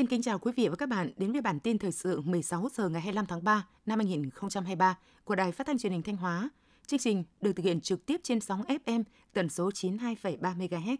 Xin kính chào quý vị và các bạn đến với bản tin thời sự 16 giờ ngày 25 tháng 3 năm 2023 của Đài Phát thanh Truyền hình Thanh Hóa. Chương trình được thực hiện trực tiếp trên sóng FM tần số 92,3 MHz.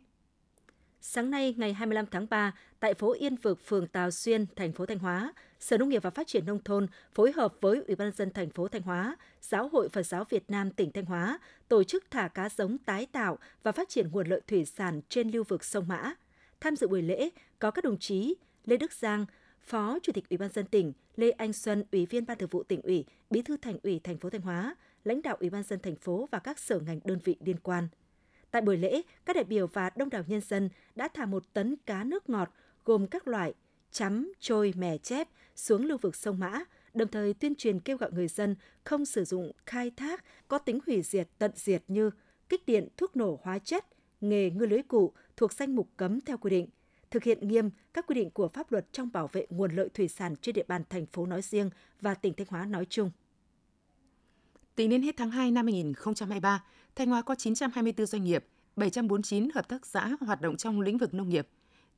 Sáng nay, ngày 25 tháng 3, tại phố Yên Vực, phường Tào Xuyên, thành phố Thanh Hóa, Sở Nông nghiệp và Phát triển Nông thôn phối hợp với Ủy ban nhân dân thành phố Thanh Hóa, Giáo hội Phật giáo Việt Nam tỉnh Thanh Hóa tổ chức thả cá giống tái tạo và phát triển nguồn lợi thủy sản trên lưu vực sông Mã. Tham dự buổi lễ có các đồng chí Lê Đức Giang, Phó Chủ tịch Ủy ban dân tỉnh, Lê Anh Xuân, Ủy viên Ban Thường vụ tỉnh ủy, Bí thư Thành ủy thành phố Thanh Hóa, lãnh đạo Ủy ban dân thành phố và các sở ngành đơn vị liên quan. Tại buổi lễ, các đại biểu và đông đảo nhân dân đã thả một tấn cá nước ngọt gồm các loại chấm, trôi, mè chép xuống lưu vực sông Mã, đồng thời tuyên truyền kêu gọi người dân không sử dụng khai thác có tính hủy diệt tận diệt như kích điện, thuốc nổ hóa chất, nghề ngư lưới cụ thuộc danh mục cấm theo quy định, thực hiện nghiêm các quy định của pháp luật trong bảo vệ nguồn lợi thủy sản trên địa bàn thành phố nói riêng và tỉnh Thanh Hóa nói chung. Tính đến hết tháng 2 năm 2023, Thanh Hóa có 924 doanh nghiệp, 749 hợp tác xã hoạt động trong lĩnh vực nông nghiệp.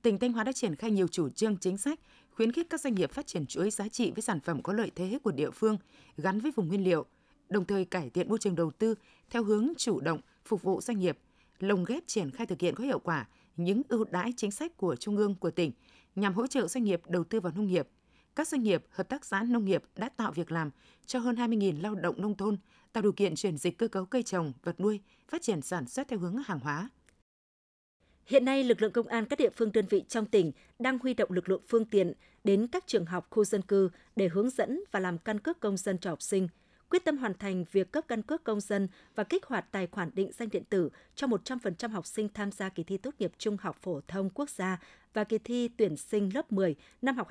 Tỉnh Thanh Hóa đã triển khai nhiều chủ trương chính sách, khuyến khích các doanh nghiệp phát triển chuỗi giá trị với sản phẩm có lợi thế của địa phương gắn với vùng nguyên liệu, đồng thời cải thiện môi trường đầu tư theo hướng chủ động phục vụ doanh nghiệp, lồng ghép triển khai thực hiện có hiệu quả những ưu đãi chính sách của trung ương của tỉnh nhằm hỗ trợ doanh nghiệp đầu tư vào nông nghiệp. Các doanh nghiệp, hợp tác xã nông nghiệp đã tạo việc làm cho hơn 20.000 lao động nông thôn, tạo điều kiện chuyển dịch cơ cấu cây trồng, vật nuôi, phát triển sản xuất theo hướng hàng hóa. Hiện nay, lực lượng công an các địa phương đơn vị trong tỉnh đang huy động lực lượng phương tiện đến các trường học, khu dân cư để hướng dẫn và làm căn cước công dân cho học sinh – quyết tâm hoàn thành việc cấp căn cước công dân và kích hoạt tài khoản định danh điện tử cho 100% học sinh tham gia kỳ thi tốt nghiệp trung học phổ thông quốc gia và kỳ thi tuyển sinh lớp 10 năm học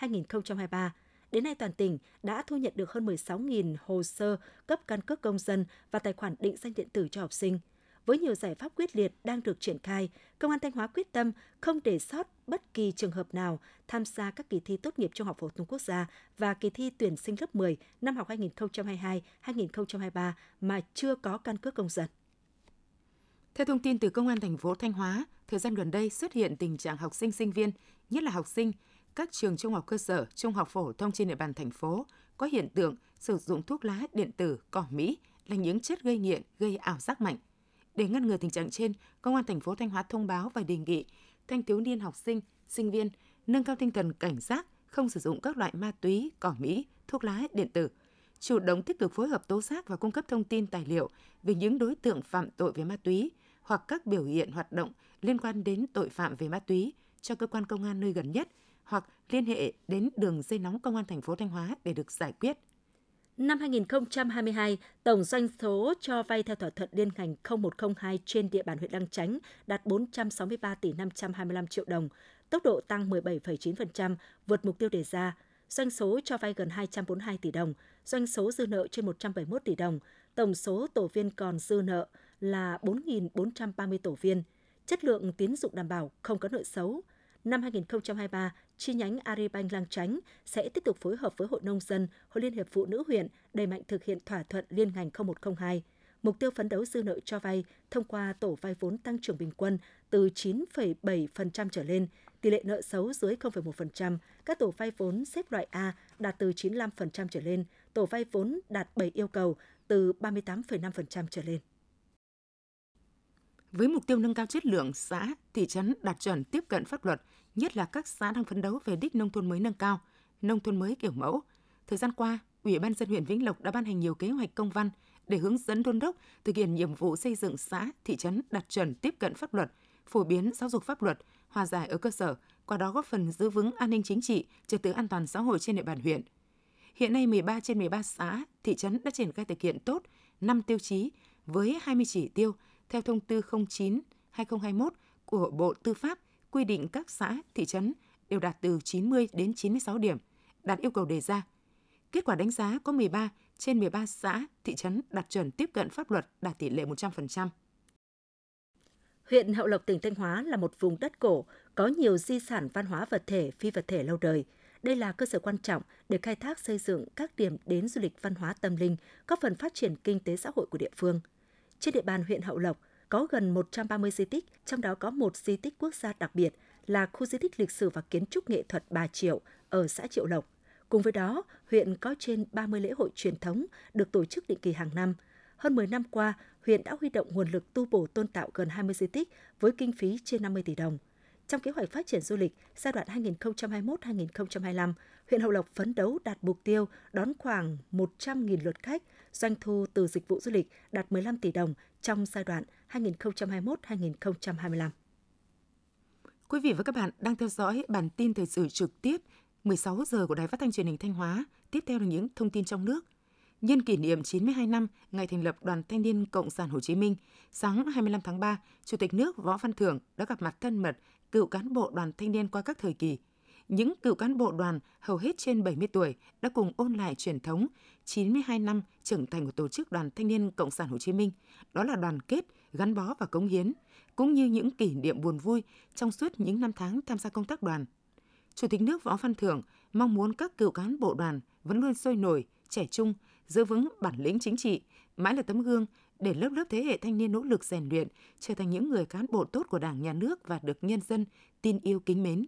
2022-2023. Đến nay toàn tỉnh đã thu nhận được hơn 16.000 hồ sơ cấp căn cước công dân và tài khoản định danh điện tử cho học sinh – với nhiều giải pháp quyết liệt đang được triển khai, Công an Thanh Hóa quyết tâm không để sót bất kỳ trường hợp nào tham gia các kỳ thi tốt nghiệp trung học phổ thông quốc gia và kỳ thi tuyển sinh lớp 10 năm học 2022-2023 mà chưa có căn cước công dân. Theo thông tin từ Công an thành phố Thanh Hóa, thời gian gần đây xuất hiện tình trạng học sinh sinh viên, nhất là học sinh các trường trung học cơ sở, trung học phổ thông trên địa bàn thành phố có hiện tượng sử dụng thuốc lá điện tử, cỏ mỹ là những chất gây nghiện, gây ảo giác mạnh. Để ngăn ngừa tình trạng trên, Công an thành phố Thanh Hóa thông báo và đề nghị thanh thiếu niên học sinh, sinh viên nâng cao tinh thần cảnh giác, không sử dụng các loại ma túy, cỏ mỹ, thuốc lá điện tử, chủ động tích cực phối hợp tố giác và cung cấp thông tin tài liệu về những đối tượng phạm tội về ma túy hoặc các biểu hiện hoạt động liên quan đến tội phạm về ma túy cho cơ quan công an nơi gần nhất hoặc liên hệ đến đường dây nóng công an thành phố Thanh Hóa để được giải quyết. Năm 2022, tổng doanh số cho vay theo thỏa thuận liên ngành 0102 trên địa bàn huyện Lăng Chánh đạt 463 tỷ 525 triệu đồng, tốc độ tăng 17,9%, vượt mục tiêu đề ra. Doanh số cho vay gần 242 tỷ đồng, doanh số dư nợ trên 171 tỷ đồng, tổng số tổ viên còn dư nợ là 4.430 tổ viên. Chất lượng tín dụng đảm bảo, không có nợ xấu. Năm 2023, chi nhánh Agribank Lang Chánh sẽ tiếp tục phối hợp với Hội Nông dân, Hội Liên hiệp Phụ nữ huyện đẩy mạnh thực hiện thỏa thuận liên ngành 0102. Mục tiêu phấn đấu dư nợ cho vay thông qua tổ vay vốn tăng trưởng bình quân từ 9,7% trở lên, tỷ lệ nợ xấu dưới 0,1%, các tổ vay vốn xếp loại A đạt từ 95% trở lên, tổ vay vốn đạt 7 yêu cầu từ 38,5% trở lên. Với mục tiêu nâng cao chất lượng xã, thị trấn đạt chuẩn tiếp cận pháp luật, nhất là các xã đang phấn đấu về đích nông thôn mới nâng cao, nông thôn mới kiểu mẫu. Thời gian qua, Ủy ban dân huyện Vĩnh Lộc đã ban hành nhiều kế hoạch công văn để hướng dẫn đôn đốc thực hiện nhiệm vụ xây dựng xã, thị trấn đạt chuẩn tiếp cận pháp luật, phổ biến giáo dục pháp luật, hòa giải ở cơ sở, qua đó góp phần giữ vững an ninh chính trị, trật tự an toàn xã hội trên địa bàn huyện. Hiện nay 13 trên 13 xã, thị trấn đã triển khai thực hiện tốt 5 tiêu chí với 20 chỉ tiêu theo thông tư 09/2021 của Bộ Tư pháp quy định các xã, thị trấn đều đạt từ 90 đến 96 điểm, đạt yêu cầu đề ra. Kết quả đánh giá có 13 trên 13 xã, thị trấn đạt chuẩn tiếp cận pháp luật đạt tỷ lệ 100%. Huyện Hậu Lộc, tỉnh Thanh Hóa là một vùng đất cổ, có nhiều di sản văn hóa vật thể, phi vật thể lâu đời. Đây là cơ sở quan trọng để khai thác xây dựng các điểm đến du lịch văn hóa tâm linh, góp phần phát triển kinh tế xã hội của địa phương. Trên địa bàn huyện Hậu Lộc có gần 130 di tích, trong đó có một di tích quốc gia đặc biệt là khu di tích lịch sử và kiến trúc nghệ thuật Bà Triệu ở xã Triệu Lộc. Cùng với đó, huyện có trên 30 lễ hội truyền thống được tổ chức định kỳ hàng năm. Hơn 10 năm qua, huyện đã huy động nguồn lực tu bổ tôn tạo gần 20 di tích với kinh phí trên 50 tỷ đồng. Trong kế hoạch phát triển du lịch giai đoạn 2021-2025, huyện Hậu Lộc phấn đấu đạt mục tiêu đón khoảng 100.000 lượt khách, doanh thu từ dịch vụ du lịch đạt 15 tỷ đồng trong giai đoạn 2021-2025. Quý vị và các bạn đang theo dõi bản tin thời sự trực tiếp 16 giờ của Đài Phát thanh Truyền hình Thanh Hóa. Tiếp theo là những thông tin trong nước. Nhân kỷ niệm 92 năm ngày thành lập Đoàn Thanh niên Cộng sản Hồ Chí Minh, sáng 25 tháng 3, Chủ tịch nước Võ Văn Thưởng đã gặp mặt thân mật cựu cán bộ đoàn thanh niên qua các thời kỳ. Những cựu cán bộ đoàn hầu hết trên 70 tuổi đã cùng ôn lại truyền thống 92 năm trưởng thành của tổ chức Đoàn Thanh niên Cộng sản Hồ Chí Minh, đó là đoàn kết, gắn bó và cống hiến, cũng như những kỷ niệm buồn vui trong suốt những năm tháng tham gia công tác đoàn. Chủ tịch nước Võ Văn Thưởng mong muốn các cựu cán bộ đoàn vẫn luôn sôi nổi, trẻ trung, giữ vững bản lĩnh chính trị, mãi là tấm gương để lớp lớp thế hệ thanh niên nỗ lực rèn luyện, trở thành những người cán bộ tốt của Đảng, Nhà nước và được nhân dân tin yêu kính mến.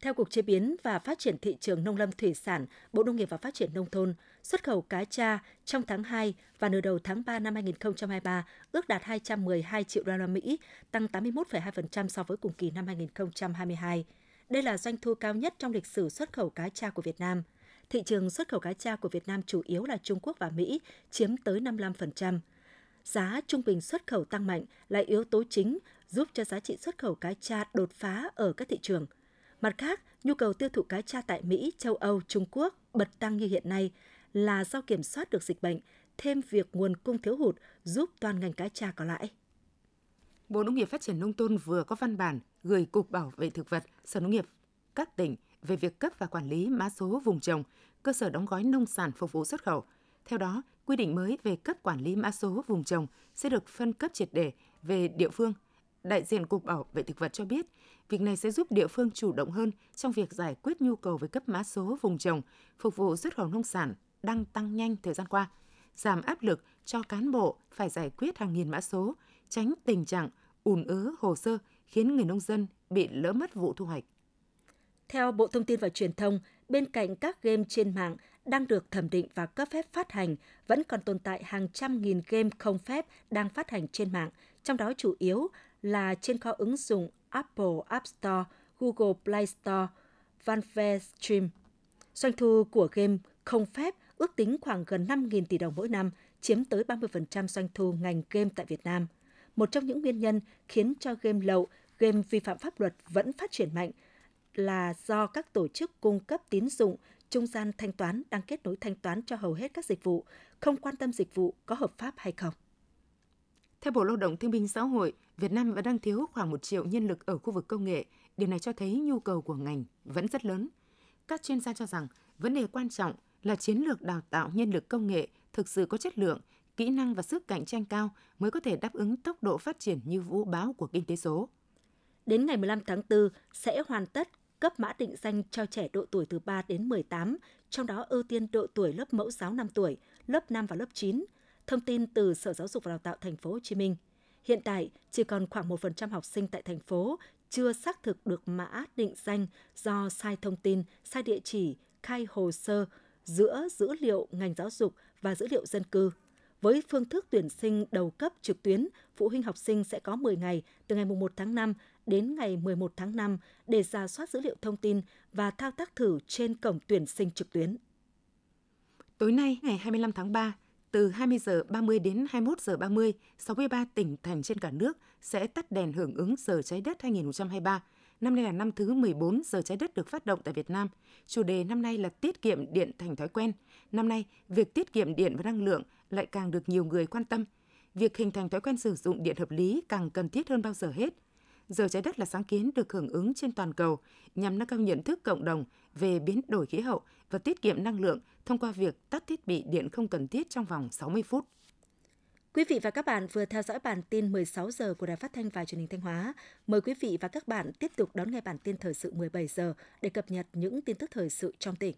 Theo Cục Chế biến và Phát triển Thị trường Nông lâm Thủy sản, Bộ Nông nghiệp và Phát triển Nông thôn, xuất khẩu cá tra trong tháng 2 và nửa đầu tháng 3 năm 2023 ước đạt 212 triệu đô la Mỹ, tăng 81,2% so với cùng kỳ năm 2022. Đây là doanh thu cao nhất trong lịch sử xuất khẩu cá tra của Việt Nam. Thị trường xuất khẩu cá tra của Việt Nam chủ yếu là Trung Quốc và Mỹ, chiếm tới 55%. Giá trung bình xuất khẩu tăng mạnh là yếu tố chính giúp cho giá trị xuất khẩu cá tra đột phá ở các thị trường. Mặt khác, nhu cầu tiêu thụ cá tra tại Mỹ, châu Âu, Trung Quốc bật tăng như hiện nay là do kiểm soát được dịch bệnh, thêm việc nguồn cung thiếu hụt giúp toàn ngành cá tra có lãi. Bộ Nông nghiệp Phát triển Nông thôn vừa có văn bản gửi Cục Bảo vệ Thực vật, Sở Nông nghiệp các tỉnh về việc cấp và quản lý mã số vùng trồng, cơ sở đóng gói nông sản phục vụ xuất khẩu. Theo đó, quy định mới về cấp quản lý mã số vùng trồng sẽ được phân cấp triệt để về địa phương. Đại diện Cục Bảo vệ Thực vật cho biết, việc này sẽ giúp địa phương chủ động hơn trong việc giải quyết nhu cầu về cấp mã số vùng trồng, phục vụ xuất khẩu nông sản đang tăng nhanh thời gian qua, giảm áp lực cho cán bộ phải giải quyết hàng nghìn mã số, tránh tình trạng ùn ứ hồ sơ khiến người nông dân bị lỡ mất vụ thu hoạch. Theo Bộ Thông tin và Truyền thông, bên cạnh các game trên mạng đang được thẩm định và cấp phép phát hành, vẫn còn tồn tại hàng trăm nghìn game không phép đang phát hành trên mạng, trong đó chủ yếu là trên kho ứng dụng Apple App Store, Google Play Store, Valve Stream. Doanh thu của game không phép ước tính khoảng gần 5.000 tỷ đồng mỗi năm, chiếm tới 30% doanh thu ngành game tại Việt Nam. Một trong những nguyên nhân khiến cho game lậu, game vi phạm pháp luật vẫn phát triển mạnh là do các tổ chức cung cấp tín dụng, trung gian thanh toán đang kết nối thanh toán cho hầu hết các dịch vụ, không quan tâm dịch vụ có hợp pháp hay không. Theo Bộ Lao động Thương binh Xã hội, Việt Nam vẫn đang thiếu khoảng 1 triệu nhân lực ở khu vực công nghệ. Điều này cho thấy nhu cầu của ngành vẫn rất lớn. Các chuyên gia cho rằng vấn đề quan trọng là chiến lược đào tạo nhân lực công nghệ thực sự có chất lượng, kỹ năng và sức cạnh tranh cao mới có thể đáp ứng tốc độ phát triển như vũ báo của kinh tế số. Đến ngày 15 tháng 4 sẽ hoàn tất cấp mã định danh cho trẻ độ tuổi từ 3 đến 18, trong đó ưu tiên độ tuổi lớp mẫu giáo 5 tuổi, lớp 5 và lớp 9. Thông tin từ Sở Giáo dục và Đào tạo Thành phố Hồ Chí Minh. Hiện tại, chỉ còn khoảng 1% học sinh tại thành phố chưa xác thực được mã định danh do sai thông tin, sai địa chỉ, khai hồ sơ giữa dữ liệu ngành giáo dục và dữ liệu dân cư. Với phương thức tuyển sinh đầu cấp trực tuyến, phụ huynh học sinh sẽ có 10 ngày từ ngày 1 tháng 5 đến ngày 11 tháng 5 để ra soát dữ liệu thông tin và thao tác thử trên cổng tuyển sinh trực tuyến. Tối nay, ngày 25 tháng 3, từ 20 giờ 30 đến 21 giờ 30, 63 tỉnh thành trên cả nước sẽ tắt đèn hưởng ứng giờ trái đất 2023. Năm nay là năm thứ 14 giờ trái đất được phát động tại Việt Nam. Chủ đề năm nay là tiết kiệm điện thành thói quen. Năm nay, việc tiết kiệm điện và năng lượng lại càng được nhiều người quan tâm. Việc hình thành thói quen sử dụng điện hợp lý càng cần thiết hơn bao giờ hết. Giờ trái đất là sáng kiến được hưởng ứng trên toàn cầu, nhằm nâng cao nhận thức cộng đồng về biến đổi khí hậu và tiết kiệm năng lượng thông qua việc tắt thiết bị điện không cần thiết trong vòng 60 phút. Quý vị và các bạn vừa theo dõi bản tin 16 giờ của Đài Phát thanh và Truyền hình Thanh Hóa. Mời quý vị và các bạn tiếp tục đón nghe bản tin thời sự 17 giờ để cập nhật những tin tức thời sự trong tỉnh.